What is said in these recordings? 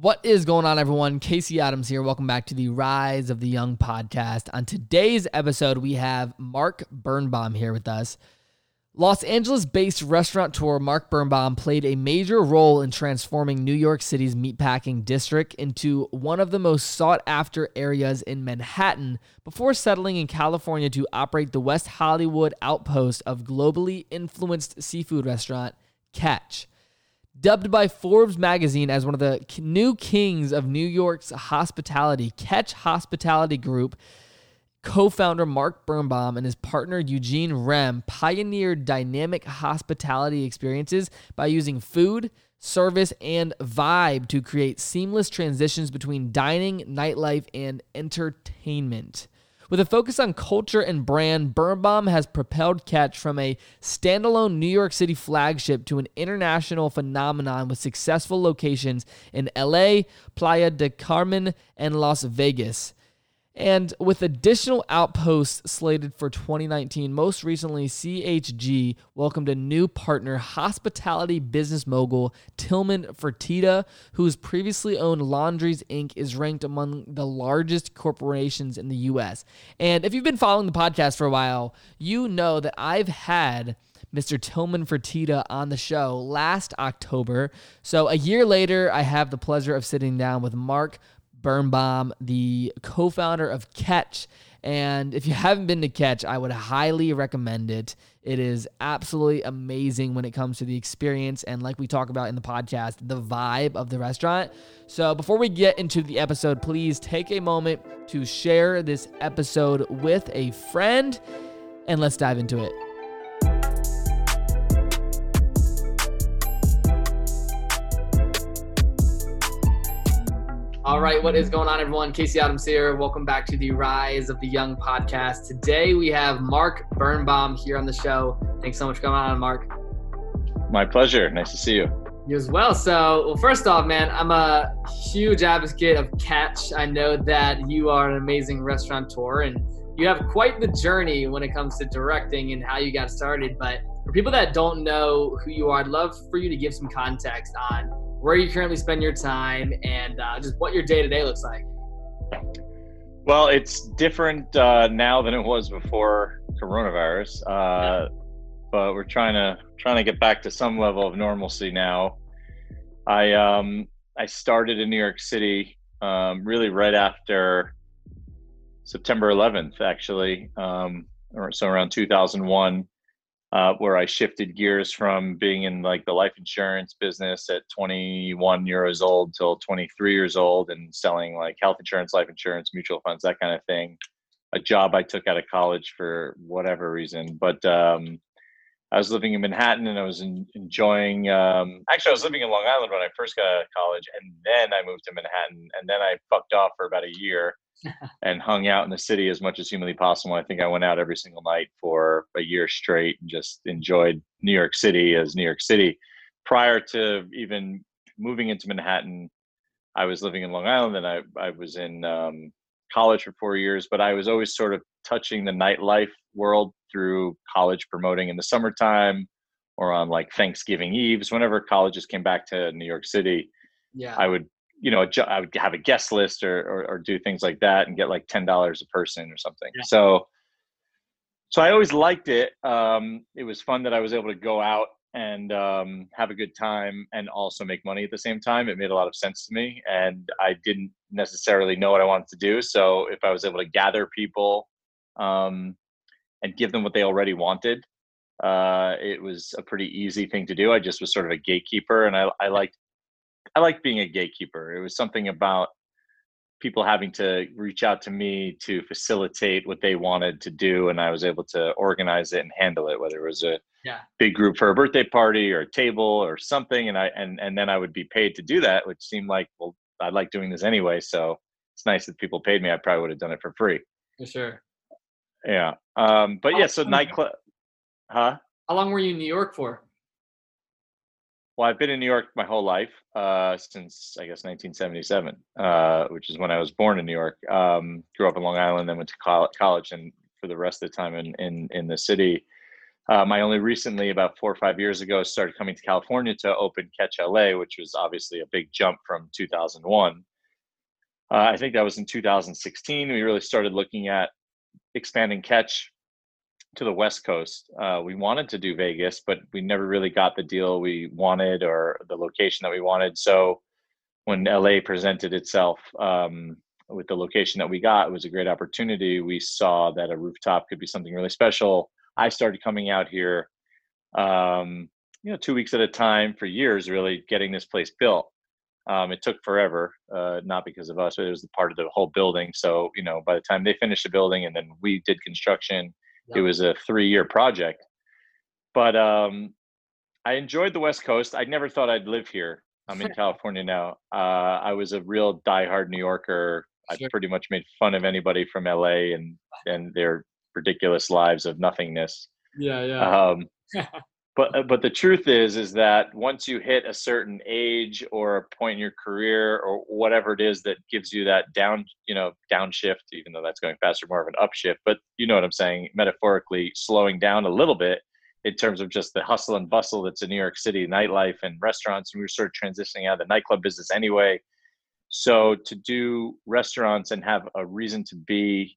What is going on, everyone? Casey Adams here. Welcome back to the Rise of the Young podcast. On today's episode, we have Mark Birnbaum here with us. Los Angeles based restaurateur Mark Birnbaum played a major role in transforming New York City's meatpacking district into one of the most sought after areas in Manhattan before settling in California to operate the West Hollywood outpost of globally influenced seafood restaurant Catch. Dubbed by Forbes magazine as one of the new kings of New York's hospitality, Catch Hospitality Group co founder Mark Birnbaum and his partner Eugene Remm pioneered dynamic hospitality experiences by using food, service, and vibe to create seamless transitions between dining, nightlife, and entertainment. With a focus on culture and brand, Birnbaum has propelled Catch from a standalone New York City flagship to an international phenomenon with successful locations in LA, Playa del Carmen, and Las Vegas. And with additional outposts slated for 2019, most recently, CHG welcomed a new partner, hospitality business mogul Tillman Fertitta, whose previously owned Landry's Inc. is ranked among the largest corporations in the US. And if you've been following the podcast for a while, you know that I've had Mr. Tillman Fertitta on the show last October. So a year later, I have the pleasure of sitting down with Mark Birnbaum, the co founder of Catch. And if you haven't been to Catch, I would highly recommend it. It is absolutely amazing when it comes to the experience and, like we talk about in the podcast, the vibe of the restaurant. So, before we get into the episode, please take a moment to share this episode with a friend and let's dive into it. All right, what is going on, everyone? Casey Adams here. Welcome back to the Rise of the Young podcast. Today we have Mark Birnbaum here on the show. Thanks so much for coming on, Mark. My pleasure. Nice to see you. You as well. So, well, first off, man, I'm a huge advocate of Catch. I know that you are an amazing restaurateur and you have quite the journey when it comes to directing and how you got started. But for people that don't know who you are, I'd love for you to give some context on where you currently spend your time, and uh, just what your day to day looks like. Well, it's different uh, now than it was before coronavirus, uh, but we're trying to trying to get back to some level of normalcy now. I um, I started in New York City um, really right after September 11th, actually, um, or so around 2001 uh, where I shifted gears from being in like the life insurance business at 21 years old till 23 years old and selling like health insurance, life insurance, mutual funds, that kind of thing. A job I took out of college for whatever reason, but um, I was living in Manhattan and I was in, enjoying. Um, actually, I was living in Long Island when I first got out of college, and then I moved to Manhattan, and then I fucked off for about a year and hung out in the city as much as humanly possible. I think I went out every single night for a year straight and just enjoyed New York City as New York City. Prior to even moving into Manhattan, I was living in Long Island and I, I was in um, college for four years, but I was always sort of touching the nightlife world through college promoting in the summertime or on like Thanksgiving Eves. Whenever colleges came back to New York City, yeah. I would you know, I would have a guest list or, or, or do things like that and get like ten dollars a person or something. Yeah. So, so I always liked it. Um, it was fun that I was able to go out and um, have a good time and also make money at the same time. It made a lot of sense to me, and I didn't necessarily know what I wanted to do. So if I was able to gather people um, and give them what they already wanted, uh, it was a pretty easy thing to do. I just was sort of a gatekeeper, and I, I liked I liked being a gatekeeper. It was something about people having to reach out to me to facilitate what they wanted to do and i was able to organize it and handle it whether it was a yeah. big group for a birthday party or a table or something and i and, and then i would be paid to do that which seemed like well i like doing this anyway so it's nice that people paid me i probably would have done it for free for sure yeah um but yeah so nightclub huh how long were you in new york for well, I've been in New York my whole life uh, since I guess 1977, uh, which is when I was born in New York. Um, grew up in Long Island, then went to college, and for the rest of the time in in, in the city. Um, I only recently, about four or five years ago, started coming to California to open Catch LA, which was obviously a big jump from 2001. Uh, I think that was in 2016. We really started looking at expanding Catch to the West Coast. Uh, we wanted to do Vegas, but we never really got the deal we wanted or the location that we wanted. So when LA presented itself um, with the location that we got, it was a great opportunity. We saw that a rooftop could be something really special. I started coming out here, um, you know, two weeks at a time for years, really getting this place built. Um, it took forever, uh, not because of us, but it was part of the whole building. So, you know, by the time they finished the building and then we did construction, yep. it was a three year project. But um, I enjoyed the West Coast. I never thought I'd live here. I'm in California now. Uh, I was a real diehard New Yorker. Sure. I pretty much made fun of anybody from LA and and their ridiculous lives of nothingness. Yeah, yeah. Um, but uh, but the truth is is that once you hit a certain age or a point in your career or whatever it is that gives you that down you know downshift even though that's going faster more of an upshift but you know what i'm saying metaphorically slowing down a little bit in terms of just the hustle and bustle that's in new york city nightlife and restaurants and we were sort of transitioning out of the nightclub business anyway. So to do restaurants and have a reason to be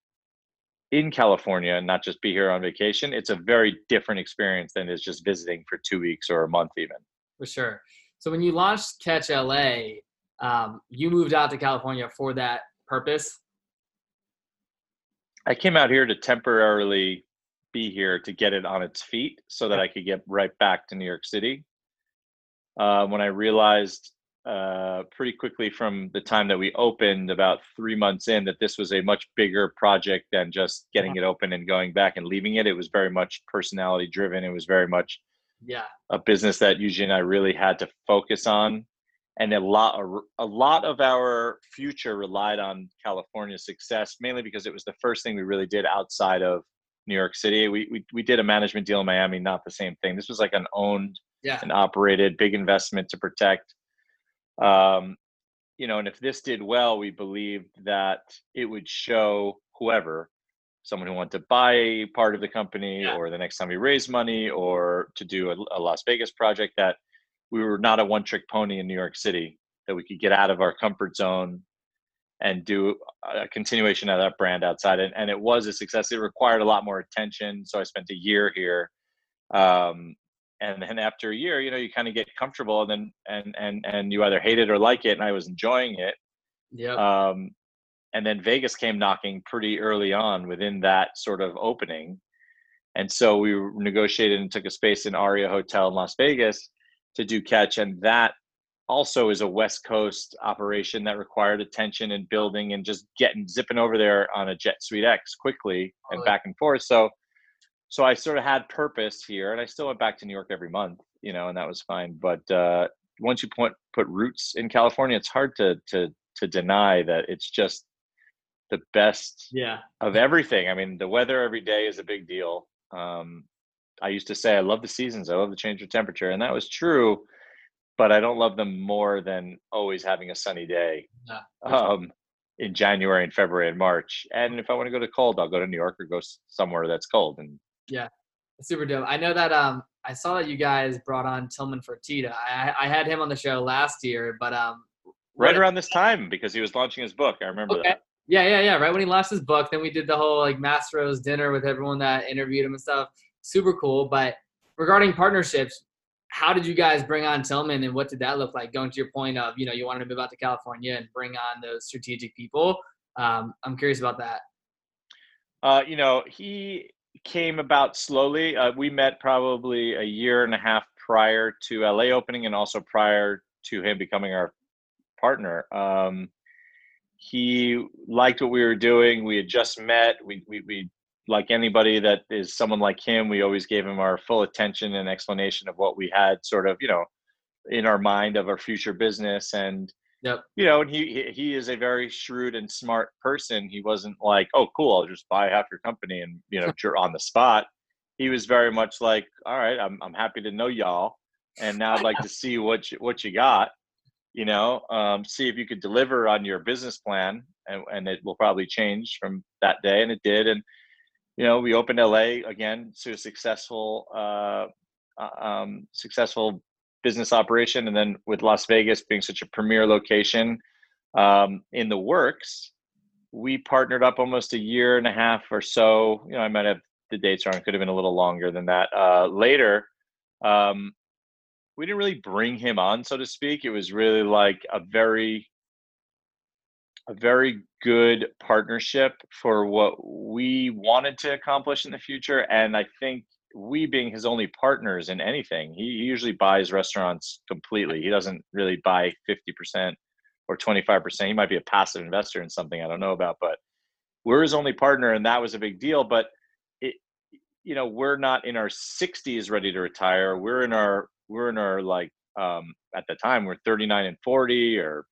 in California and not just be here on vacation, it's a very different experience than is just visiting for two weeks or a month even. For sure. So when you launched Catch LA, um, you moved out to California for that purpose. I came out here to temporarily be here to get it on its feet so that I could get right back to New York City. Uh, when I realized uh, pretty quickly from the time that we opened, about three months in, that this was a much bigger project than just getting it open and going back and leaving it. It was very much personality driven. It was very much yeah a business that Eugene and I really had to focus on, and a lot a lot of our future relied on California success, mainly because it was the first thing we really did outside of New York City. We we we did a management deal in Miami, not the same thing. This was like an owned yeah. and operated big investment to protect um, you know, and if this did well, we believed that it would show whoever, someone who wanted to buy part of the company, yeah. or the next time we raise money, or to do a, a Las Vegas project, that we were not a one-trick pony in New York City. That we could get out of our comfort zone and do a continuation of that brand outside. And, and it was a success. It required a lot more attention. So I spent a year here. Um, and then after a year you know you kind of get comfortable and then and and and you either hate it or like it and i was enjoying it. Yeah um and then vegas came knocking pretty early on within that sort of opening. And so we negotiated and took a space in aria hotel in las vegas to do catch and that also is a west coast operation that required attention and building and just getting zipping over there on a JetSuiteX quickly and back and forth. So so I sort of had purpose here, and I still went back to New York every month, you know, and that was fine. But uh, once you put put roots in California, it's hard to to to deny that it's just the best yeah. of everything. I mean, the weather every day is a big deal. Um, I used to say I love the seasons, I love the change of temperature, and that was true. But I don't love them more than always having a sunny day. Yeah, um, in January and February and March. And if I want to go to cold, I'll go to New York or go somewhere that's cold. And yeah, super dope. I know that um I saw that you guys brought on Tillman Fertitta. I I had him on the show last year, but um right around this time because he was launching his book. I remember okay. that. Yeah, yeah, yeah. Right when he launched his book, then we did the whole like Mastro's dinner with everyone that interviewed him and stuff. Super cool. But regarding partnerships, how did you guys bring on Tillman and what did that look like? Going to your point of, you know, you wanted to move out to California and bring on those strategic people. Um, I'm curious about that. Uh, you know, he came about slowly. Uh, we met probably a year and a half prior to LA opening, and also prior to him becoming our partner. Um, he liked what we were doing. We had just met. We, we, we, like anybody that is someone like him, we always gave him our full attention and explanation of what we had sort of, you know, in our mind of our future business. And Yep. You know, and he he is a very shrewd and smart person. He wasn't like, "Oh, cool, I'll just buy half your company," and you know, you're on the spot. He was very much like, "All right, I'm I'm happy to know y'all, and now I'd like to see what you, what you got. You know, um, see if you could deliver on your business plan, and and it will probably change from that day." And it did, and you know, we opened LA again to a successful, uh, uh, um, successful business operation, and then with Las Vegas being such a premier location um, in the works, we partnered up almost a year and a half or so. You know, I might have the dates wrong; could have been a little longer than that. Uh, later, um, we didn't really bring him on, so to speak. It was really like a very a very good partnership for what we wanted to accomplish in the future. And I think we being his only partners in anything, he usually buys restaurants completely. He doesn't really buy 50% or 25%. He might be a passive investor in something I don't know about, but we're his only partner. And that was a big deal. But it, you know, we're not in our 60s ready to retire. We're in our, we're in our like, um, at the time we're 39 and 40 or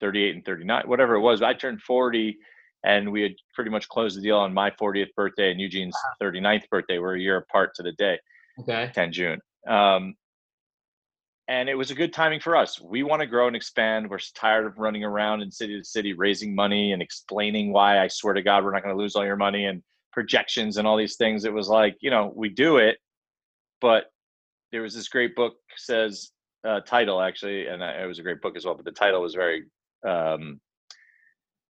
38 and 39, whatever it was. I turned 40 and we had pretty much closed the deal on my 40th birthday and Eugene's 39th birthday. We're a year apart to the day. Okay. 10 June. Um, and it was a good timing for us. We want to grow and expand. We're tired of running around in city to city raising money and explaining why I swear to God we're not going to lose all your money and projections and all these things. It was like, you know, we do it, but there was this great book says uh, title actually, and it was a great book as well. But the title was very um,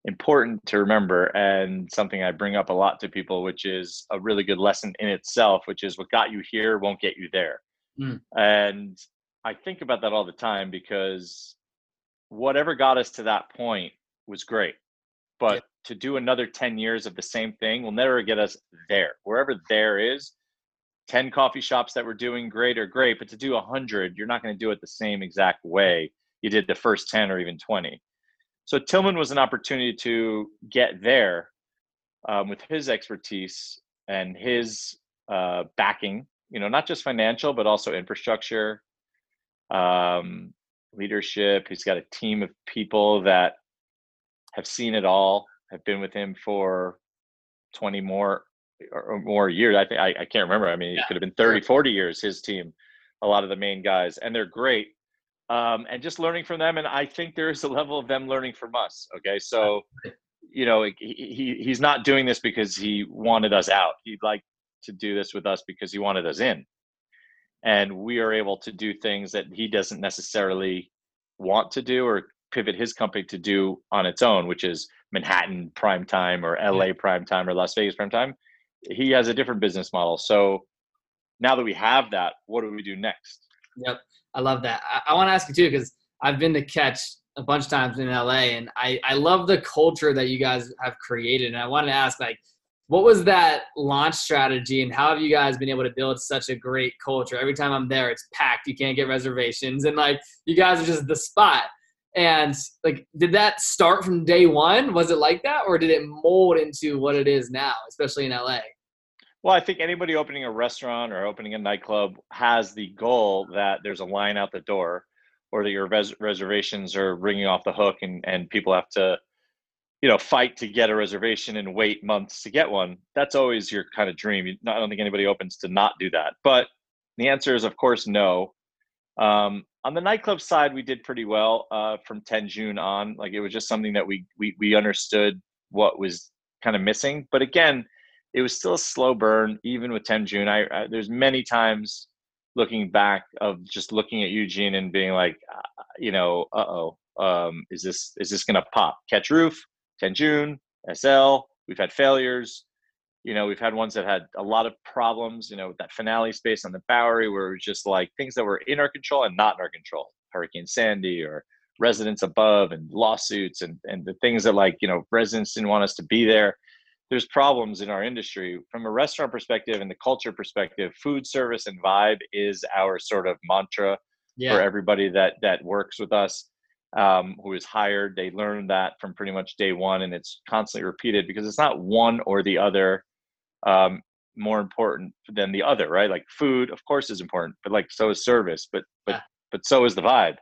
important to remember and something I bring up a lot to people, which is a really good lesson in itself, which is what got you here won't get you there. Mm. And I think about that all the time because whatever got us to that point was great. But yeah. to do another 10 years of the same thing will never get us there. Wherever there is, 10 coffee shops that were doing great are great, but to do 100, you're not going to do it the same exact way you did the first 10 or even 20. So Tillman was an opportunity to get there um, with his expertise and his uh, backing. You know, not just financial, but also infrastructure, um, leadership. He's got a team of people that have seen it all, have been with him for 20 more or more years. I think I, I can't remember. I mean, yeah. it could have been 30, 40 years, his team, a lot of the main guys, and they're great um, and just learning from them. And I think there is a level of them learning from us. Okay, so you know he, he he's not doing this because he wanted us out. He'd like to do this with us because he wanted us in, and we are able to do things that he doesn't necessarily want to do or pivot his company to do on its own, which is Manhattan prime time or LA prime time or Las Vegas prime time. He has a different business model. So now that we have that, what do we do next? Yep. I love that. I, I want to ask you too, because I've been to Catch a bunch of times in LA and I, I love the culture that you guys have created. And I wanted to ask like, what was that launch strategy and how have you guys been able to build such a great culture? Every time I'm there, it's packed. You can't get reservations. And like, you guys are just the spot. And like, did that start from day one? Was it like that? Or did it mold into what it is now, especially in LA? Well, I think anybody opening a restaurant or opening a nightclub has the goal that there's a line out the door or that your res- reservations are ringing off the hook and, and people have to, you know, fight to get a reservation and wait months to get one. That's always your kind of dream. I don't think anybody opens to not do that. But the answer is, of course, no. Um, on the nightclub side, we did pretty well uh, from Tenjune on. Like it was just something that we we we understood what was kind of missing. But again, it was still a slow burn, even with Tenjune. I, I there's many times looking back of just looking at Eugene and being like, uh, you know, uh oh, um, is this is this gonna pop? Catch Roof, Tenjune, SL. We've had failures. You know, we've had ones that had a lot of problems. You know, with that finale space on the Bowery, where it was just like things that were in our control and not in our control. Hurricane Sandy or residents above and lawsuits and and the things that like you know residents didn't want us to be there there's problems in our industry from a restaurant perspective and the culture perspective food service and vibe is our sort of mantra yeah. for everybody that that works with us um, who is hired they learn that from pretty much day one and it's constantly repeated because it's not one or the other um, more important than the other right like food of course is important but like so is service but but yeah. but so is the vibe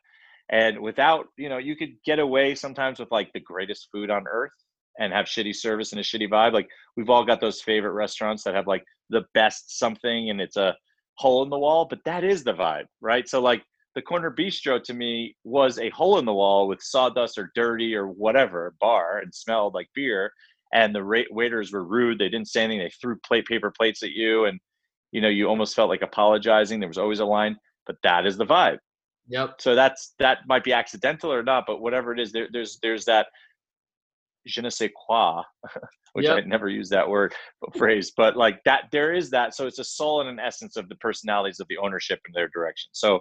and without you know you could get away sometimes with like the greatest food on earth and have shitty service and a shitty vibe. Like we've all got those favorite restaurants that have like the best something and it's a hole in the wall, but that is the vibe, right? So like the corner bistro to me was a hole in the wall with sawdust or dirty or whatever bar and smelled like beer. and the ra- waiters were rude. They didn't say anything. They threw plate paper plates at you, and you know you almost felt like apologizing. There was always a line, but that is the vibe. Yep. So that's that might be accidental or not, but whatever it is, there, there's there's that je ne sais quoi, which yep. I never use that word phrase, but like that there is that. So it's a soul and an essence of the personalities of the ownership and their direction. So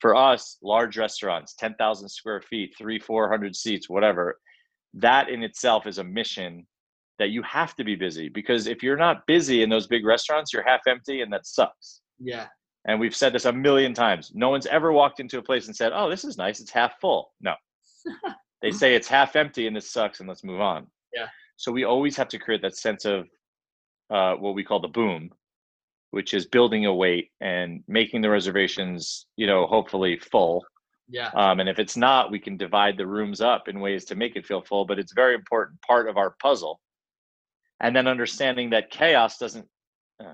for us, large restaurants, ten thousand square feet, three four hundred seats, whatever, that in itself is a mission that you have to be busy because if you're not busy in those big restaurants, you're half empty and that sucks. Yeah. And we've said this a million times. No one's ever walked into a place and said, "Oh, this is nice. It's half full." No. they say it's half empty and this sucks and let's move on. Yeah. So we always have to create that sense of uh, what we call the boom, which is building a wait and making the reservations, you know, hopefully full. Yeah. Um, and if it's not, we can divide the rooms up in ways to make it feel full. But it's a very important part of our puzzle. And then understanding that chaos doesn't uh,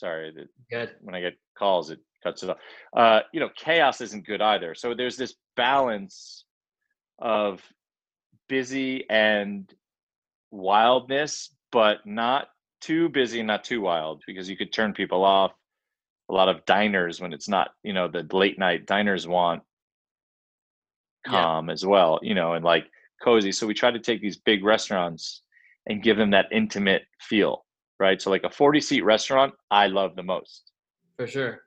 Sorry, that good. When I get calls, it cuts it off. Uh, you know, chaos isn't good either. So there's this balance of busy and wildness, but not too busy and not too wild because you could turn people off. A lot of diners when it's not, you know, the late night diners want calm yeah. as well, you know, and like cozy. So we try to take these big restaurants and give them that intimate feel right? So like a 40 seat restaurant, I love the most. For sure.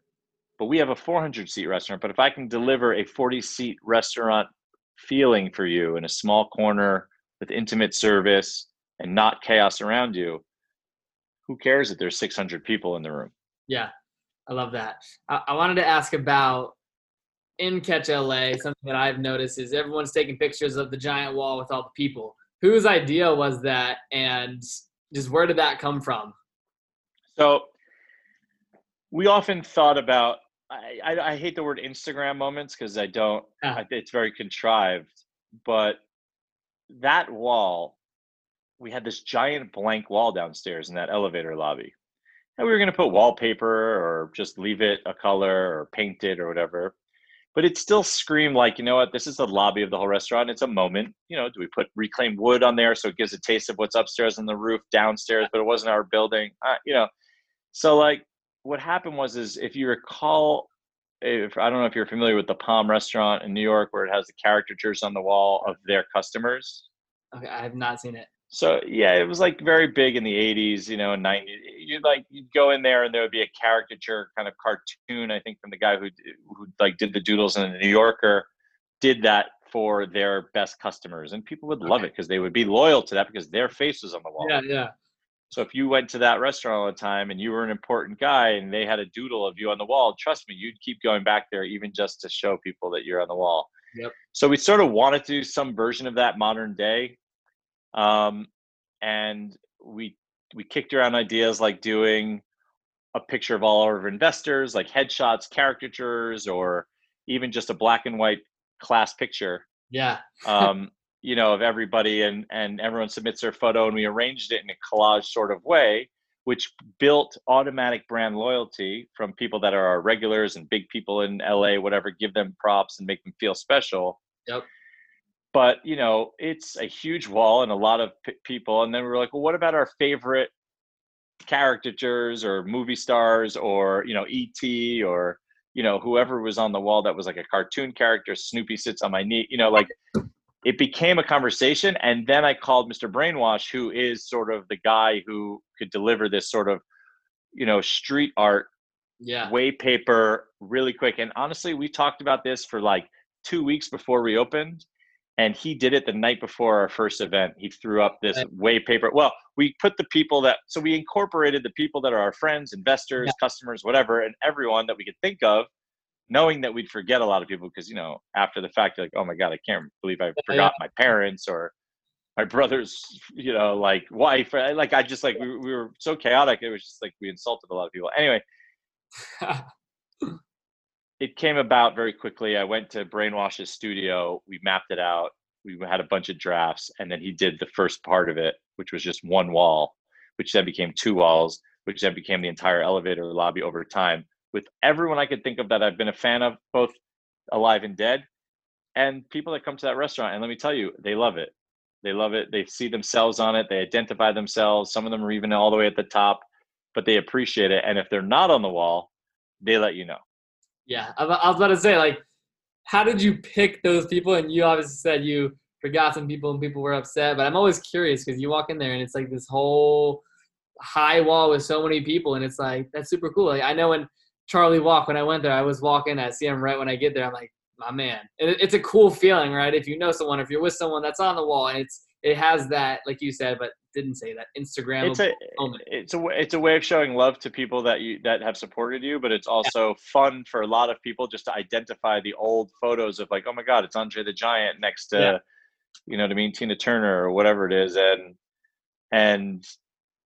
But we have a 400 seat restaurant. But if I can deliver a 40 seat restaurant feeling for you in a small corner with intimate service and not chaos around you, who cares if there's 600 people in the room? Yeah, I love that. I, I wanted to ask about in Catch LA, something that I've noticed is everyone's taking pictures of the giant wall with all the people. Whose idea was that? And just where did that come from? So we often thought about. I, I, I hate the word Instagram moments because I don't. Yeah. I, it's very contrived, but that wall, we had this giant blank wall downstairs in that elevator lobby, and we were going to put wallpaper or just leave it a color or paint it or whatever but it still screamed like you know what? This is the lobby of the whole restaurant. It's a moment. You know do we put reclaimed wood on there so it gives a taste of what's upstairs on the roof downstairs but it wasn't our building? Uh, you know so like what happened was is if you recall if i don't know if you're familiar with the palm restaurant in new york where it has the caricatures on the wall of their customers. Okay i have not seen it so yeah, it was like very big in the '80s, you know, '90s. You'd like you'd go in there and there would be a caricature kind of cartoon. I think from the guy who who like did the doodles in the New Yorker, did that for their best customers, and people would love okay. it because they would be loyal to that because their face was on the wall. Yeah, yeah. So if you went to that restaurant all the time and you were an important guy and they had a doodle of you on the wall, trust me, you'd keep going back there even just to show people that you're on the wall. Yep. So we sort of wanted to do some version of that modern day um, and we we kicked around ideas like doing a picture of all our investors, like headshots, caricatures, or even just a black and white class picture. Yeah. um, you know, of everybody, and and everyone submits their photo, and we arranged it in a collage sort of way, which built automatic brand loyalty from people that are our regulars and big people in LA, whatever. Give them props and make them feel special. Yep but you know it's a huge wall and a lot of p- people and then we are like well what about our favorite caricatures or movie stars or you know et or you know whoever was on the wall that was like a cartoon character snoopy sits on my knee you know like it became a conversation and then i called mr brainwash who is sort of the guy who could deliver this sort of you know street art yeah. way paper really quick and honestly we talked about this for like two weeks before we opened and he did it the night before our first event. He threw up this way paper well we put the people that so we incorporated the people that are our friends investors yeah. customers whatever and everyone that we could think of knowing that we'd forget a lot of people because you know after the fact you're like oh my god i can't believe i forgot yeah. my parents or my brother's you know like wife. Like i just like we, we were so chaotic it was just like we insulted a lot of people. Anyway it came about very quickly. I went to Brainwash's studio. We mapped it out. We had a bunch of drafts, and then he did the first part of it, which was just one wall, which then became two walls, which then became the entire elevator lobby over time. With everyone I could think of that I've been a fan of, both alive and dead, and people that come to that restaurant. And let me tell you, they love it. They love it. They see themselves on it. They identify themselves. Some of them are even all the way at the top, but they appreciate it. And if they're not on the wall, they let you know. Yeah, I was about to say, like, how did you pick those people? And you obviously said you forgot some people and people were upset, but I'm always curious because you walk in there and it's like this whole high wall with so many people, and it's like that's super cool. Like I know when Charlie walked when I went there, I was walking, I see him right when I get there. I'm like, my man. And it's a cool feeling, right? If you know someone, if you're with someone that's on the wall, and it's it has that, like you said, but didn't say that Instagram. It's a moment. it's a it's a way of showing love to people that you that have supported you, but it's also yeah. fun for a lot of people just to identify the old photos of like, oh my god, it's Andre the Giant next to, yeah. you know what I mean, Tina Turner or whatever it is, and and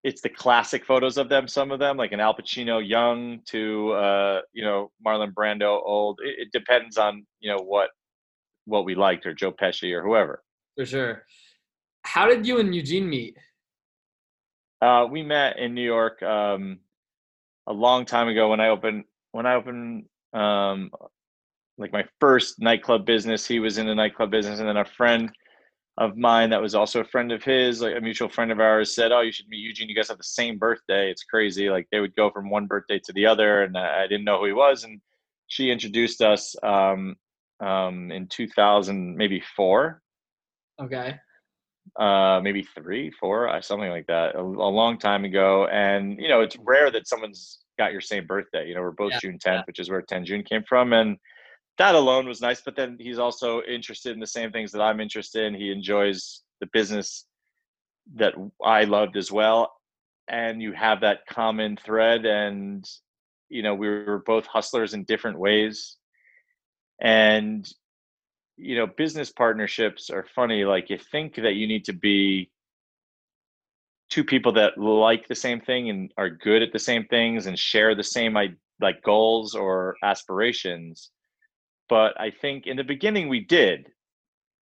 it's the classic photos of them. Some of them, like an Al Pacino young to uh, you know Marlon Brando old. It, it, depends on you know what what we liked or Joe Pesci or whoever. For sure. How did you and Eugene meet? Uh, we met in New York um, a long time ago when I opened when I opened um, like my first nightclub business. He was in the nightclub business, and then a friend of mine that was also a friend of his, like a mutual friend of ours, said, "Oh, you should meet Eugene. You guys have the same birthday. It's crazy. Like they would go from one birthday to the other, and I didn't know who he was." And she introduced us um, um, in 2000, maybe four. Okay. Uh, maybe three, four, uh, something like that, a, a, long time ago. And you know, it's rare that someone's got your same birthday. You know, we're both yeah, June 10th, yeah. which is where Tenjune came from, and that alone was nice. But then he's also interested in the same things that I'm interested in. He enjoys the business that I loved as well. And you have that common thread. And, you know, we were both hustlers in different ways. And, you know, business partnerships are funny. Like you think that you need to be two people that like the same thing and are good at the same things and share the same like goals or aspirations but I think in the beginning we did.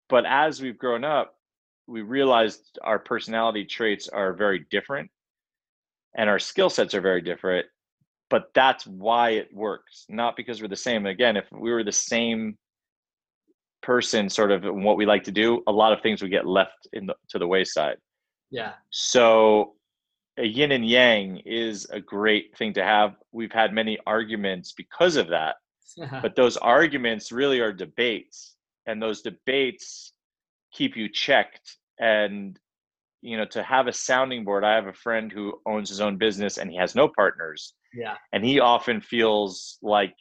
But as we've grown up, we realized our personality traits are very different and our skill sets are very different. But that's why it works, not because we're the same. Again, if we were the same person, sort of what we like to do, a lot of things would get left in the, to the wayside. Yeah. So a yin and yang is a great thing to have. We've had many arguments because of that but those arguments really are debates and those debates keep you checked and you know to have a sounding board i have a friend who owns his own business and he has no partners yeah and he often feels like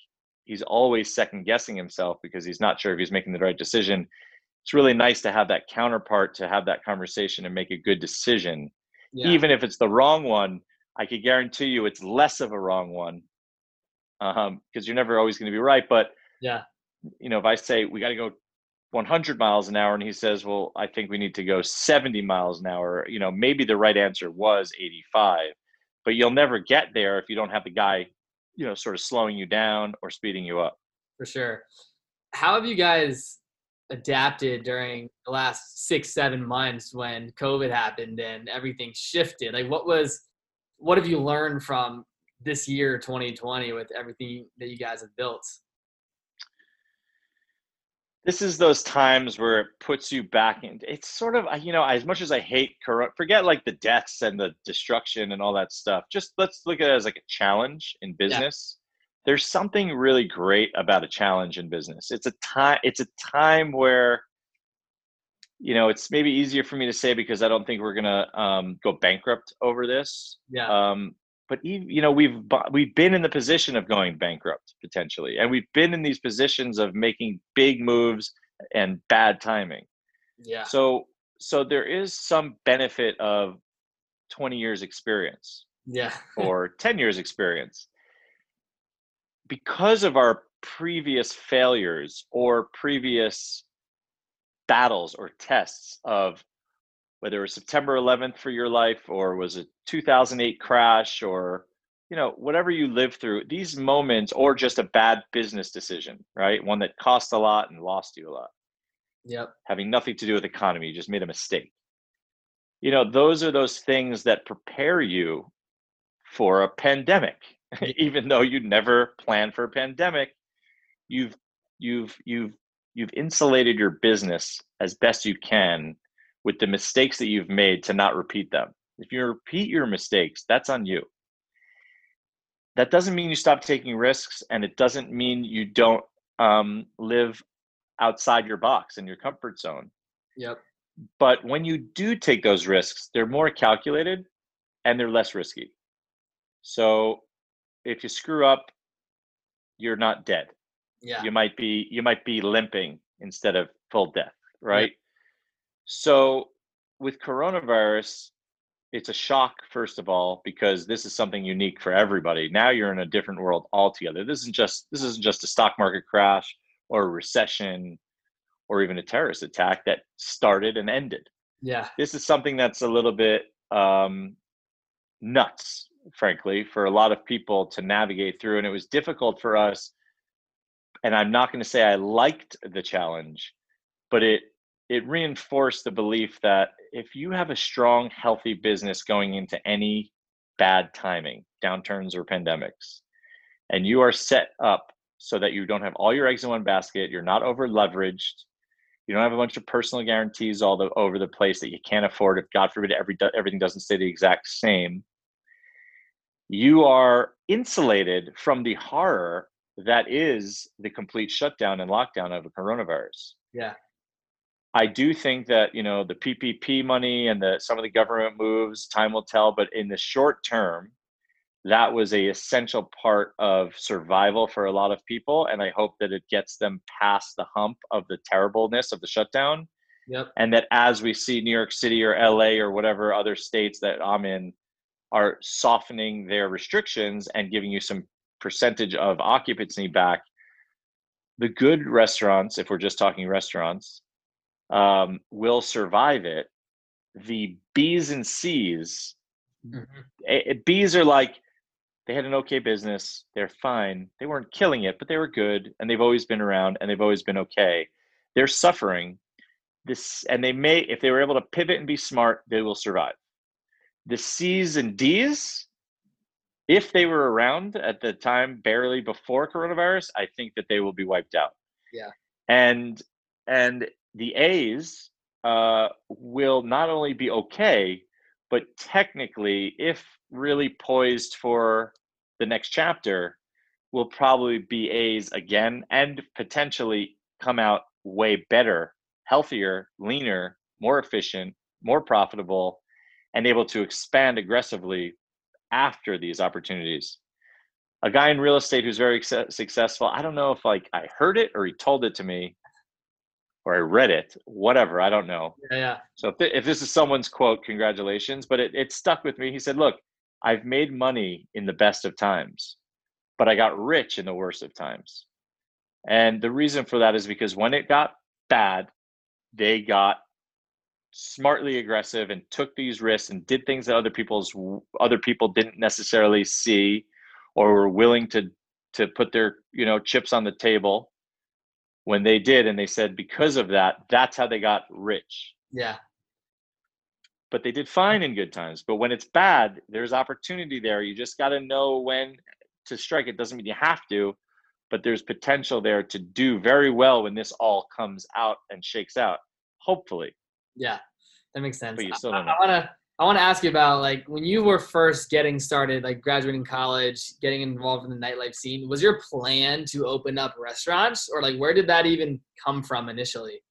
he's always second guessing himself because he's not sure if he's making the right decision. It's really nice to have that counterpart to have that conversation and make a good decision. Yeah. even if it's the wrong one i could guarantee you it's less of a wrong one um because you're never always going to be right. But yeah. you know if i say we got to go 100 miles an hour and he says well i think we need to go 70 miles an hour you know maybe the right answer was 85 but you'll never get there if you don't have the guy you know sort of slowing you down or speeding you up. For sure. How have you guys adapted during the last six seven months when covid happened and everything shifted? Like what was what have you learned from this year 2020 with everything that you guys have built this is those times where it puts you back in it's sort of you know as much as i hate corrupt forget like the deaths and the destruction and all that stuff just let's look at it as like a challenge in business. Yeah. there's something really great about a challenge in business. It's a time it's a time where you know it's maybe easier for me to say because i don't think we're gonna um, go bankrupt over this. Yeah. Um, but you know we've we've been in the position of going bankrupt potentially and we've been in these positions of making big moves and bad timing. Yeah. So so there is some benefit of 20 years experience yeah. or 10 years experience. Because of our previous failures or previous battles or tests of whether it was September 11th for your life or was it 2008 crash or you know whatever you live through these moments or just a bad business decision right? One that cost a lot and lost you a lot. Yep. Having nothing to do with economy you just made a mistake. You know those are those things that prepare you for a pandemic. Even though you never planned for a pandemic you've you've you've you've insulated your business as best you can with the mistakes that you've made to not repeat them. If you repeat your mistakes, that's on you. That doesn't mean you stop taking risks, and it doesn't mean you don't um, live outside your box and your comfort zone. Yep. But when you do take those risks, they're more calculated and they're less risky. So if you screw up, you're not dead. Yeah. You might be you might be limping instead of full death, right? So with coronavirus, it's a shock first of all because this is something unique for everybody. Now you're in a different world altogether. This isn't just this isn't just a stock market crash or a recession or even a terrorist attack that started and ended. Yeah. This is something that's a little bit um, nuts, frankly, for a lot of people to navigate through. And it was difficult for us. And I'm not going to say I liked the challenge, but it it reinforced the belief that if you have a strong, healthy business going into any bad timing, downturns or pandemics, and you are set up so that you don't have all your eggs in one basket, you're not over leveraged, you don't have a bunch of personal guarantees all the, over the place that you can't afford if God forbid every everything doesn't stay the exact same. You are insulated from the horror that is the complete shutdown and lockdown of a coronavirus. Yeah. I do think that you know the PPP money and the some of the government moves, time will tell. But in the short term, that was a essential part of survival for a lot of people, and I hope that it gets them past the hump of the terribleness of the shutdown. Yep. And that as we see New York City or LA or whatever other states that I'm in are softening their restrictions and giving you some percentage of occupancy back, the good restaurants, if we're just talking restaurants, um, will survive it. The B's and C's, Mm-hmm. a- a- B's are like they had an okay business, they're fine. They weren't killing it, but they were good, and they've always been around, and they've always been okay. They're suffering this, and they may, if they were able to pivot and be smart, they will survive. The C's and D's, if they were around at the time barely before coronavirus, I think that they will be wiped out. Yeah. And and the A's uh, will not only be okay, but technically, if really poised for the next chapter, will probably be A's again and potentially come out way better, healthier, leaner, more efficient, more profitable, and able to expand aggressively after these opportunities. A guy in real estate who's very success- successful, I don't know if like I heard it or he told it to me or I read it, whatever, I don't know. Yeah. Yeah. So if, th- if this is someone's quote, congratulations, but it, it stuck with me. He said, Look, I've made money in the best of times, but I got rich in the worst of times. And the reason for that is because when it got bad, they got smartly aggressive and took these risks and did things that other people's other people didn't necessarily see or were willing to to put their you know chips on the table when they did and they said because of that that's how they got rich Yeah. but they did fine in good times. But when it's bad, there's opportunity there. You just got to know when to strike. It doesn't mean you have to, but there's potential there to do very well when this all comes out and shakes out. Hopefully, Yeah. That makes sense. but you still don't know. I wanna I wanna ask you about like when you were first getting started, like graduating college, getting involved in the nightlife scene. Was your plan to open up restaurants, or like where did that even come from initially?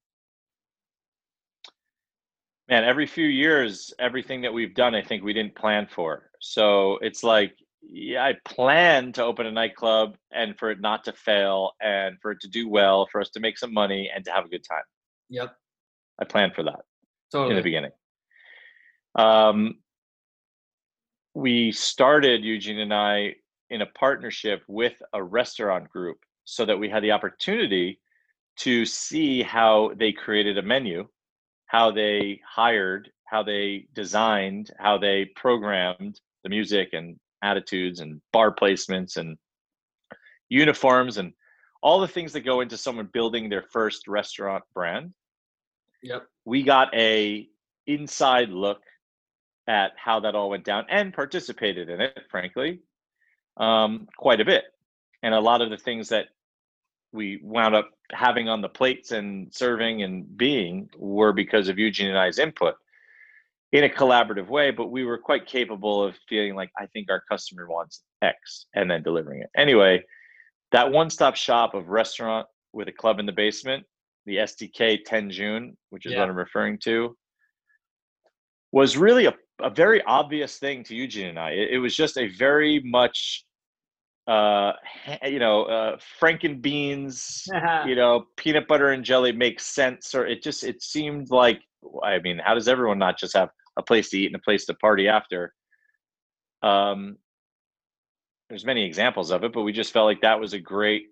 Man, every few years, everything that we've done, I think we didn't plan for. So it's like, yeah, I planned to open a nightclub and for it not to fail and for it to do well, for us to make some money and to have a good time. Yep. I planned for that. in the beginning. Um, we started Eugene and I in a partnership with a restaurant group so that we had the opportunity to see how they created a menu, how they hired, how they designed, how they programmed the music and attitudes and bar placements and uniforms and all the things that go into someone building their first restaurant brand Yep. we got a inside look at how that all went down and participated in it frankly um, quite a bit and a lot of the things that we wound up having on the plates and serving and being were because of Eugene and I's input in a collaborative way, but we were quite capable of feeling like I think our customer wants X and then delivering it. Anyway, that one-stop shop of restaurant with a club in the basement, the STK 10 June, which is Yeah. what I'm referring to, was really a, a very obvious thing to Eugene and I. It, it was just a very much uh you know uh franken beans you know peanut butter and jelly makes sense or it just it seemed like i mean how does everyone not just have a place to eat and a place to party after? Um there's many examples of it but we just felt like that was a great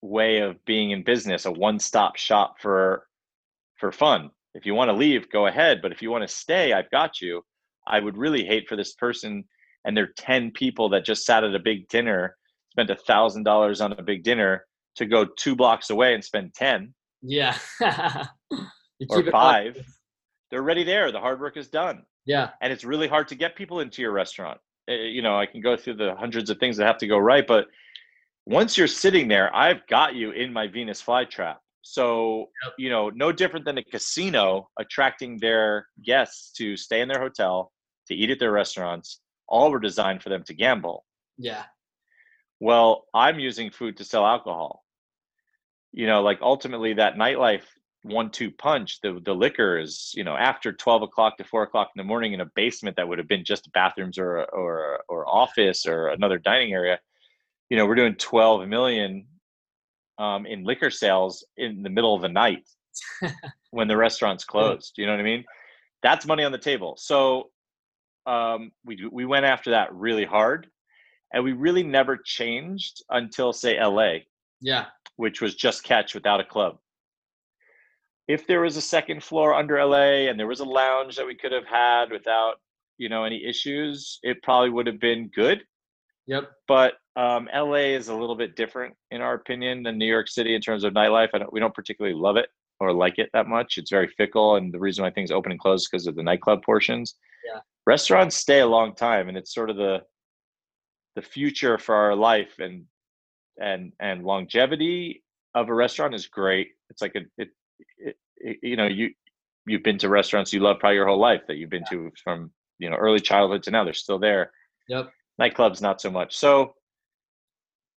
way of being in business a one-stop shop for for fun if you want to leave go ahead but if you want to stay i've got you. I would really hate for this person and they're 10 people that just sat at a big dinner spent a thousand dollars on a big dinner to go two blocks away and spend 10 yeah. Or five. They're already there the hard work is done. Yeah. and it's really hard to get people into your restaurant. Uh, you know i can go through the hundreds of things that have to go right but once you're sitting there i've got you in my venus flytrap so Yep. you know no different than a casino attracting their guests to stay in their hotel to eat at their restaurants all were designed for them to gamble Yeah. well i'm using food to sell alcohol you know like ultimately that nightlife one two punch the the liquor is you know after 12 o'clock to 4 o'clock in the morning in a basement that would have been just bathrooms or or or office or another dining area you know we're doing 12 million um, in liquor sales in the middle of the night when the restaurant's closed you know what i mean that's money on the table so um, we we went after that really hard and we really never changed until say LA, Yeah. which was just catch without a club. If there was a second floor under LA and there was a lounge that we could have had without, you know, any issues, it probably would have been good. Yep. But um, LA is a little bit different, in our opinion, than New York City in terms of nightlife. I don't, we don't particularly love it or like it that much. It's very fickle, and the reason why things open and close is because of the nightclub portions. Yeah. Restaurants stay a long time, and it's sort of the the future for our life and and and longevity of a restaurant is great. It's like a it, it, it you know you you've been to restaurants you love probably your whole life that you've been to from you know early childhood to now they're still there Yep. nightclubs not so much so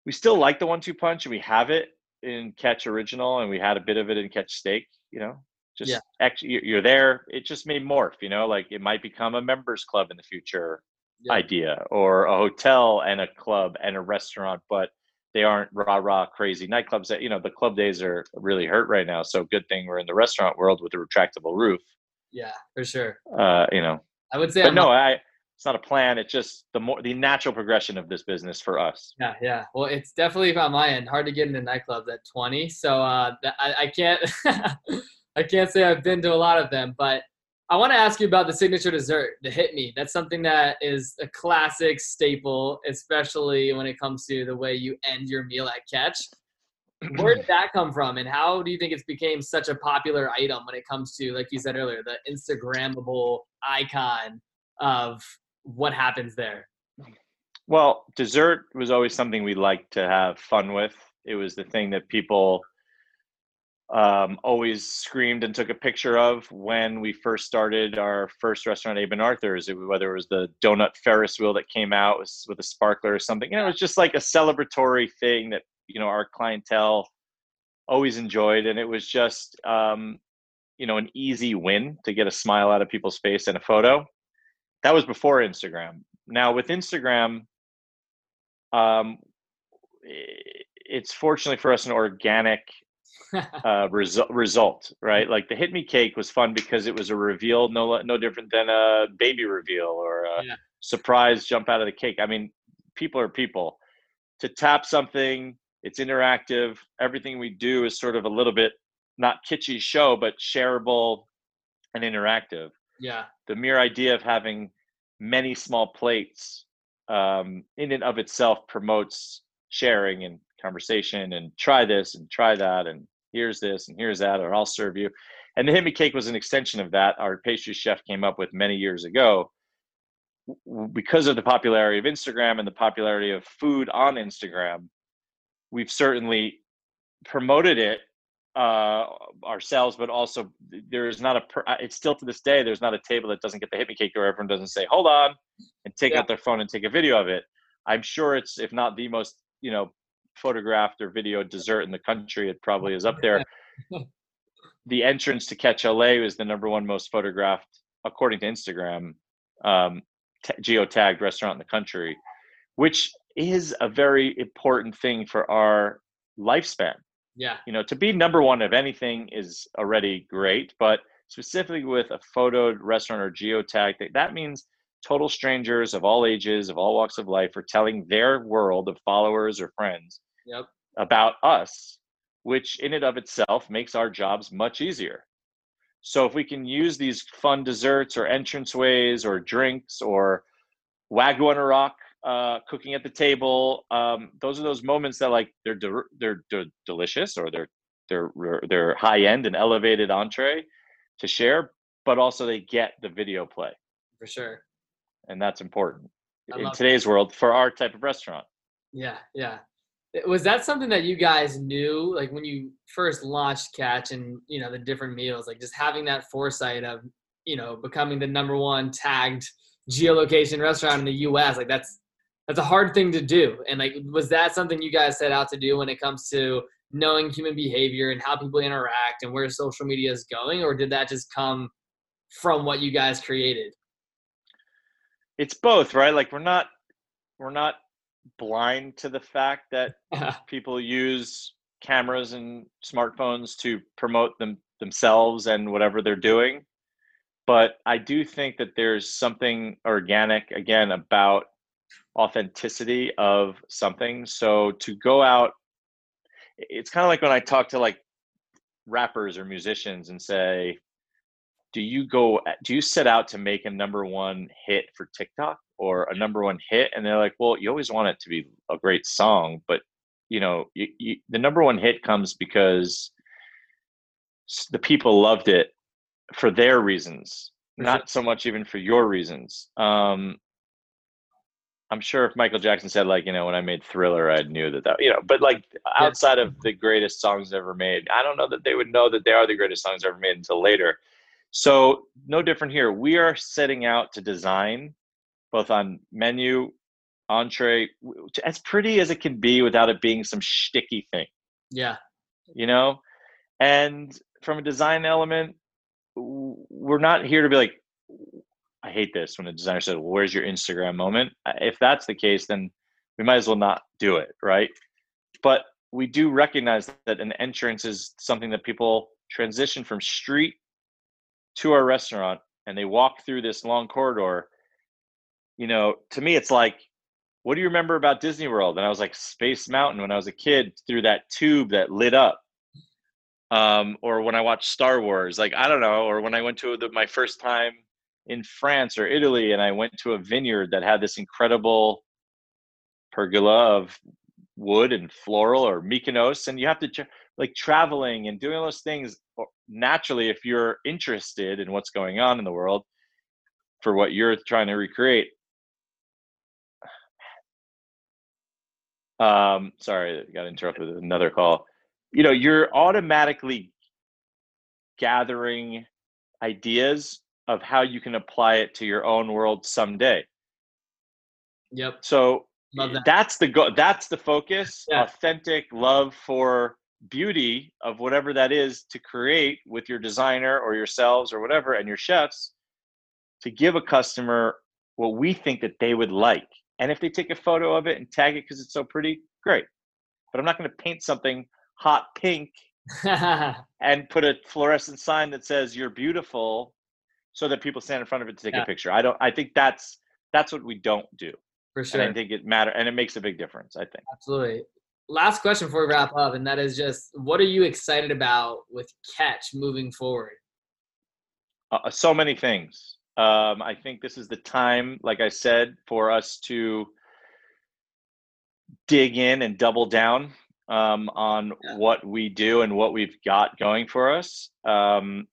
we still like the one two punch and we have it in catch original and we had a bit of it in catch steak you know just Yeah. you- you're there it just may morph you know like it might become a members club in the future Yeah. idea or a hotel and a club and a restaurant but they aren't rah rah crazy nightclubs that you know the club days are really hurt right now so good thing we're in the restaurant world with a retractable roof Yeah. For sure. uh you know I would say. but I'm no i it's not a plan it's just the more the natural progression of this business for us Yeah, yeah. Well, it's definitely on my end hard to get into nightclubs at 20. So uh, I, I can't, I can't say I've been to a lot of them. But I want to ask you about the signature dessert, the hit me. That's something that is a classic staple, especially when it comes to the way you end your meal at Catch. Where did that come from, and how do you think it's became such a popular item when it comes to, like you said earlier, the Instagrammable icon of what happens there? Well, dessert was always something we liked to have fun with. It was the thing that people um, always screamed and took a picture of when we first started our first restaurant, Abe and Arthur's. It, whether it was the donut Ferris wheel that came out with, with a sparkler or something, you know, it was just like a celebratory thing that you know our clientele always enjoyed, and it was just um, you know an easy win to get a smile out of people's face and a photo. That was before Instagram. Now with Instagram, um, it's fortunately for us an organic uh, result. Result, right? Like the hit me cake was fun because it was a reveal, no no different than a baby reveal or a Yeah. surprise jump out of the cake. I mean, people are people. To tap something, it's interactive. Everything we do is sort of a little bit not kitschy show, but shareable and interactive yeah, the mere idea of having many small plates um, in and of itself promotes sharing and conversation and try this and try that and here's this and here's that or I'll serve you. And the hit me cake was an extension of that. Our pastry chef came up with many years ago because of the popularity of Instagram and the popularity of food on Instagram. We've certainly promoted it uh, ourselves, but also there is not a. It's still to this day there's not a table that doesn't get the hit me cake or everyone doesn't say hold on and take yeah. out their phone and take a video of it. I'm sure it's if not the most you know photographed or video dessert in the country, it probably is up there. the entrance to Catch LA is the number one most photographed according to Instagram um, t- geotagged restaurant in the country, which is a very important thing for our lifespan yeah. You know, to be number one of anything is already great, but specifically with a photoed restaurant or geotag, that means total strangers of all ages, of all walks of life, are telling their world of followers or friends yep. about us, which in and of itself makes our jobs much easier. So if we can use these fun desserts or entranceways or drinks or a rock uh, cooking at the table. Um, those are those moments that like they're de- they're, they're delicious or they're they're they're high end and elevated entree to share, but also they get the video play for sure, and that's important in today's that. world for our type of restaurant. Yeah, yeah. Was that something that you guys knew, like when you first launched Catch and you know the different meals, like just having that foresight of you know becoming the number one tagged geolocation restaurant in the U.S. Like that's that's a hard thing to do. And like, was that something you guys set out to do when it comes to knowing human behavior and how people interact and where social media is going, or did that just come from what you guys created? It's both, right? Like we're not we're not blind to the fact that people use cameras and smartphones to promote them themselves and whatever they're doing. But I do think that there's something organic again about authenticity of something. So to go out, it's kind of like when I talk to like rappers or musicians and say, do you go, do you set out to make a number one hit for TikTok or a number one hit? And they're like, well, you always want it to be a great song, but you know, you, you, the number one hit comes because the people loved it for their reasons, not so much even for your reasons. Um, I'm sure if Michael Jackson said like, you know, when I made Thriller, I knew that that, you know, but like outside of the greatest songs ever made, I don't know that they would know that they are the greatest songs ever made until later. So no different here. We are setting out to design both on menu, entree, as pretty as it can be without it being some sticky thing. Yeah. You know, and from a design element, we're not here to be like, I hate this when a designer says, well, "Where's your Instagram moment?" If that's the case, then we might as well not do it, right? But we do recognize that an entrance is something that people transition from street to our restaurant and they walk through this long corridor. You know, to me, it's like, what do you remember about Disney World? And I was like, Space Mountain when I was a kid through that tube that lit up. Um, or when I watched Star Wars, like I don't know, or when I went to the, my first time in France or Italy, and I went to a vineyard that had this incredible pergola of wood and floral or Mykonos, and you have to like traveling and doing those things naturally if you're interested in what's going on in the world for what you're trying to recreate. Um, sorry, got interrupted with another call. You know, you're automatically gathering ideas of how you can apply it to your own world someday. Yep. So that. that's the go that's the focus, yeah. authentic love for beauty of whatever that is to create with your designer or yourselves or whatever and your chefs to give a customer what we think that they would like. And if they take a photo of it and tag it because it's so pretty, great. But I'm not going to paint something hot pink and put a fluorescent sign that says you're beautiful so that people stand in front of it to take yeah. a picture. I don't. I think that's that's what we don't do. For sure. And I think it matter, and it makes a big difference. I think. Absolutely. Last question before we wrap up, and that is just, what are you excited about with Catch moving forward? Uh, uh, so many things. Um, I think this is the time, like I said, for us to dig in and double down um, on yeah. what we do and what we've got going for us. Um,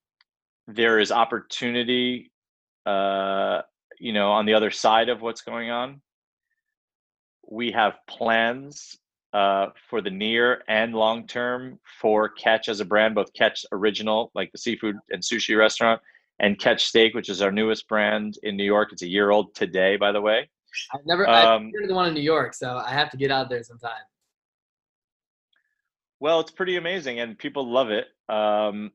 there is opportunity uh, you know on the other side of what's going on we have plans uh, for the near and long term for Catch as a brand, both Catch Original, like the seafood and sushi restaurant, and Catch Steak, which is our newest brand in New York. It's a year old today, by the way. I've never um, I've heard of the one in New York, so I have to get out there sometime. Well, it's pretty amazing, and people love it. Um,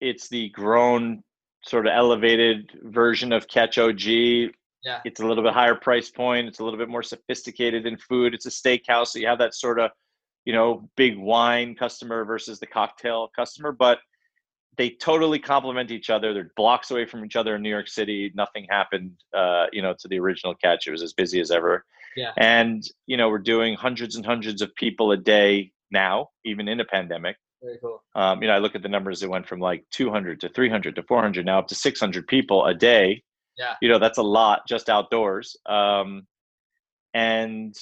it's the grown, sort of elevated version of Catch OG. Yeah. It's a little bit higher price point. It's a little bit more sophisticated in food. It's a steakhouse, so you have that sort of, you know, big wine customer versus the cocktail customer, but they totally complement each other. They're blocks away from each other in New York City. Nothing happened, uh, you know, to the original catch. It was as busy as ever. Yeah. And you know, we're doing hundreds and hundreds of people a day now, even in a pandemic. Very cool. Um, you know, I look at the numbers. It went from like 200 to 300 to 400, now up to 600 people a day. Yeah. You know, that's a lot just outdoors. Um, and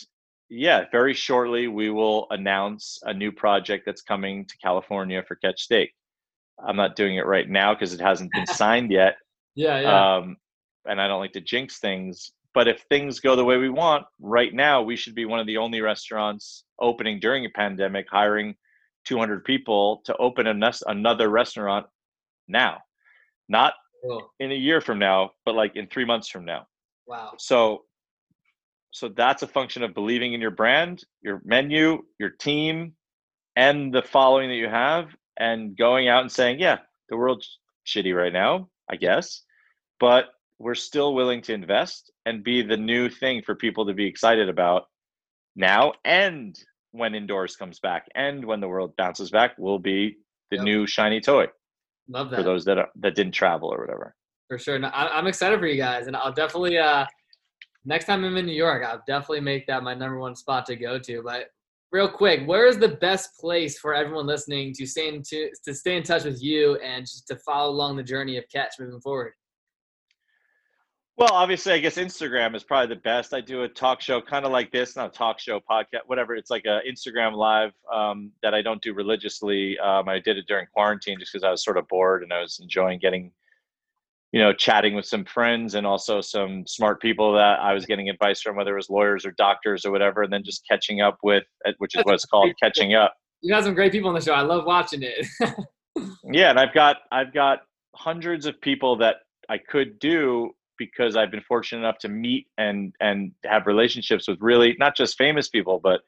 yeah, very shortly we will announce a new project that's coming to California for Catch Steak. I'm not doing it right now because it hasn't been signed yet. Yeah, yeah. Um, and I don't like to jinx things. But if things go the way we want, right now we should be one of the only restaurants opening during a pandemic, hiring 200 people to open a, another restaurant now, not cool. in a year from now, but like in three months from now. Wow. So, so that's a function of believing in your brand, your menu, your team, and the following that you have, and going out and saying, yeah, the world's shitty right now, I guess, but we're still willing to invest and be the new thing for people to be excited about now and when indoors comes back and when the world bounces back will be the yep. new shiny toy love that. for those that are, that didn't travel or whatever. For sure no, I, am excited for you guys and i'll definitely uh next time i'm in new york i'll definitely make that my number one spot to go to but real quick where is the best place for everyone listening to stay in to, to stay in touch with you and just to follow along the journey of catch moving forward well, obviously, I guess Instagram is probably the best. I do a talk show kind of like this, not a talk show, podcast, whatever. It's like a Instagram live um, that I don't do religiously. Um, I did it during quarantine just because I was sort of bored and I was enjoying getting, you know, chatting with some friends and also some smart people that I was getting advice from, whether it was lawyers or doctors or whatever, and then just catching up with, which is what it's called, catching up. You got some great people on the show. I love watching it. yeah, and I've got I've got hundreds of people that I could do because I've been fortunate enough to meet and and have relationships with really not just famous people, but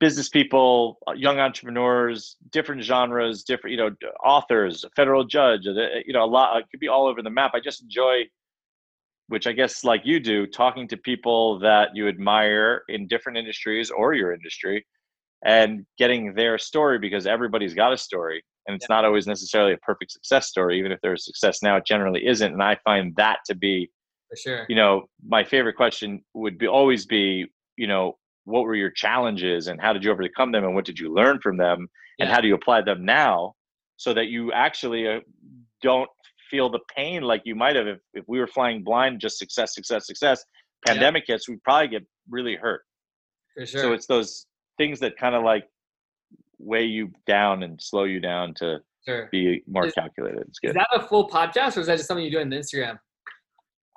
business people, uh, young entrepreneurs, different genres, different you know authors, federal judge, you know a lot. It could be all over the map. I just enjoy, which I guess like you do, talking to people that you admire in different industries or your industry, and getting their story because everybody's got a story and it's yeah. not always necessarily a perfect success story even if there's success now it generally isn't and i find that to be for sure you know my favorite question would be always be you know what were your challenges and how did you overcome them and what did you learn from them and how do you apply them now so that you actually uh, don't feel the pain like you might have if, if we were flying blind just success success success pandemic yeah. hits we'd probably get really hurt for sure so it's those things that kind of like weigh you down and slow you down to sure. be more is, calculated. It's good. Is that a full podcast or is that just something you do on Instagram?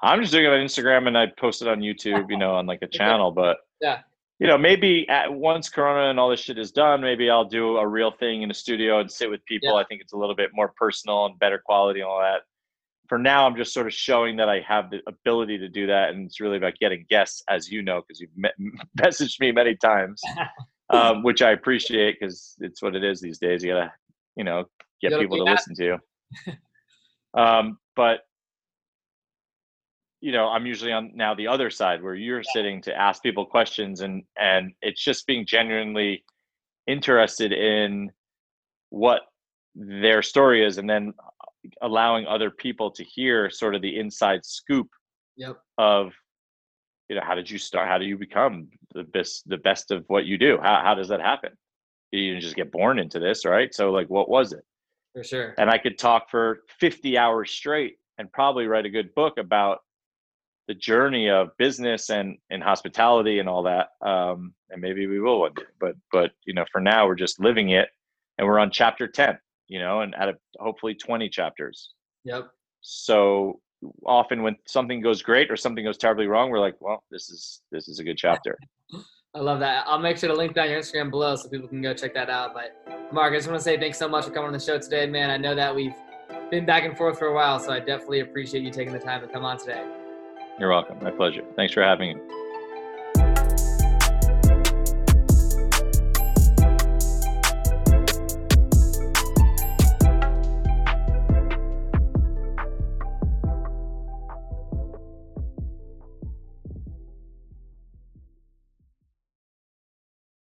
I'm just doing it on Instagram and I post it on YouTube, you know, on like a channel. But yeah, you know, maybe at once Corona and all this shit is done, maybe I'll do a real thing in a studio and sit with people. Yeah. I think it's a little bit more personal and better quality and all that. For now, I'm just sort of showing that I have the ability to do that, and it's really about getting guests, as you know, because you've me- messaged me many times. um, which I appreciate because it's what it is these days. You gotta, you know, get you people to listen to you. um, but you know, I'm usually on now the other side where you're yeah. sitting to ask people questions, and and it's just being genuinely interested in what their story is, and then allowing other people to hear sort of the inside scoop yep. of you know how did you start how do you become the best the best of what you do. How, how does that happen? You didn't just get born into this right? So like what was it? For sure. And i could talk for 50 hours straight and probably write a good book about the journey of business and and hospitality and all that um and maybe we will one day. But but you know for now we're just living it and we're on chapter 10 you know and out of hopefully 20 chapters. Yep. So often when something goes great or something goes terribly wrong, we're like, well, this is this is a good chapter. I love that. I'll make sure to link down your Instagram below so people can go check that out. But Mark, I just want to say thanks so much for coming on the show today, man. I know that we've been back and forth for a while, so I definitely appreciate you taking the time to come on today. You're welcome. My pleasure. Thanks for having me.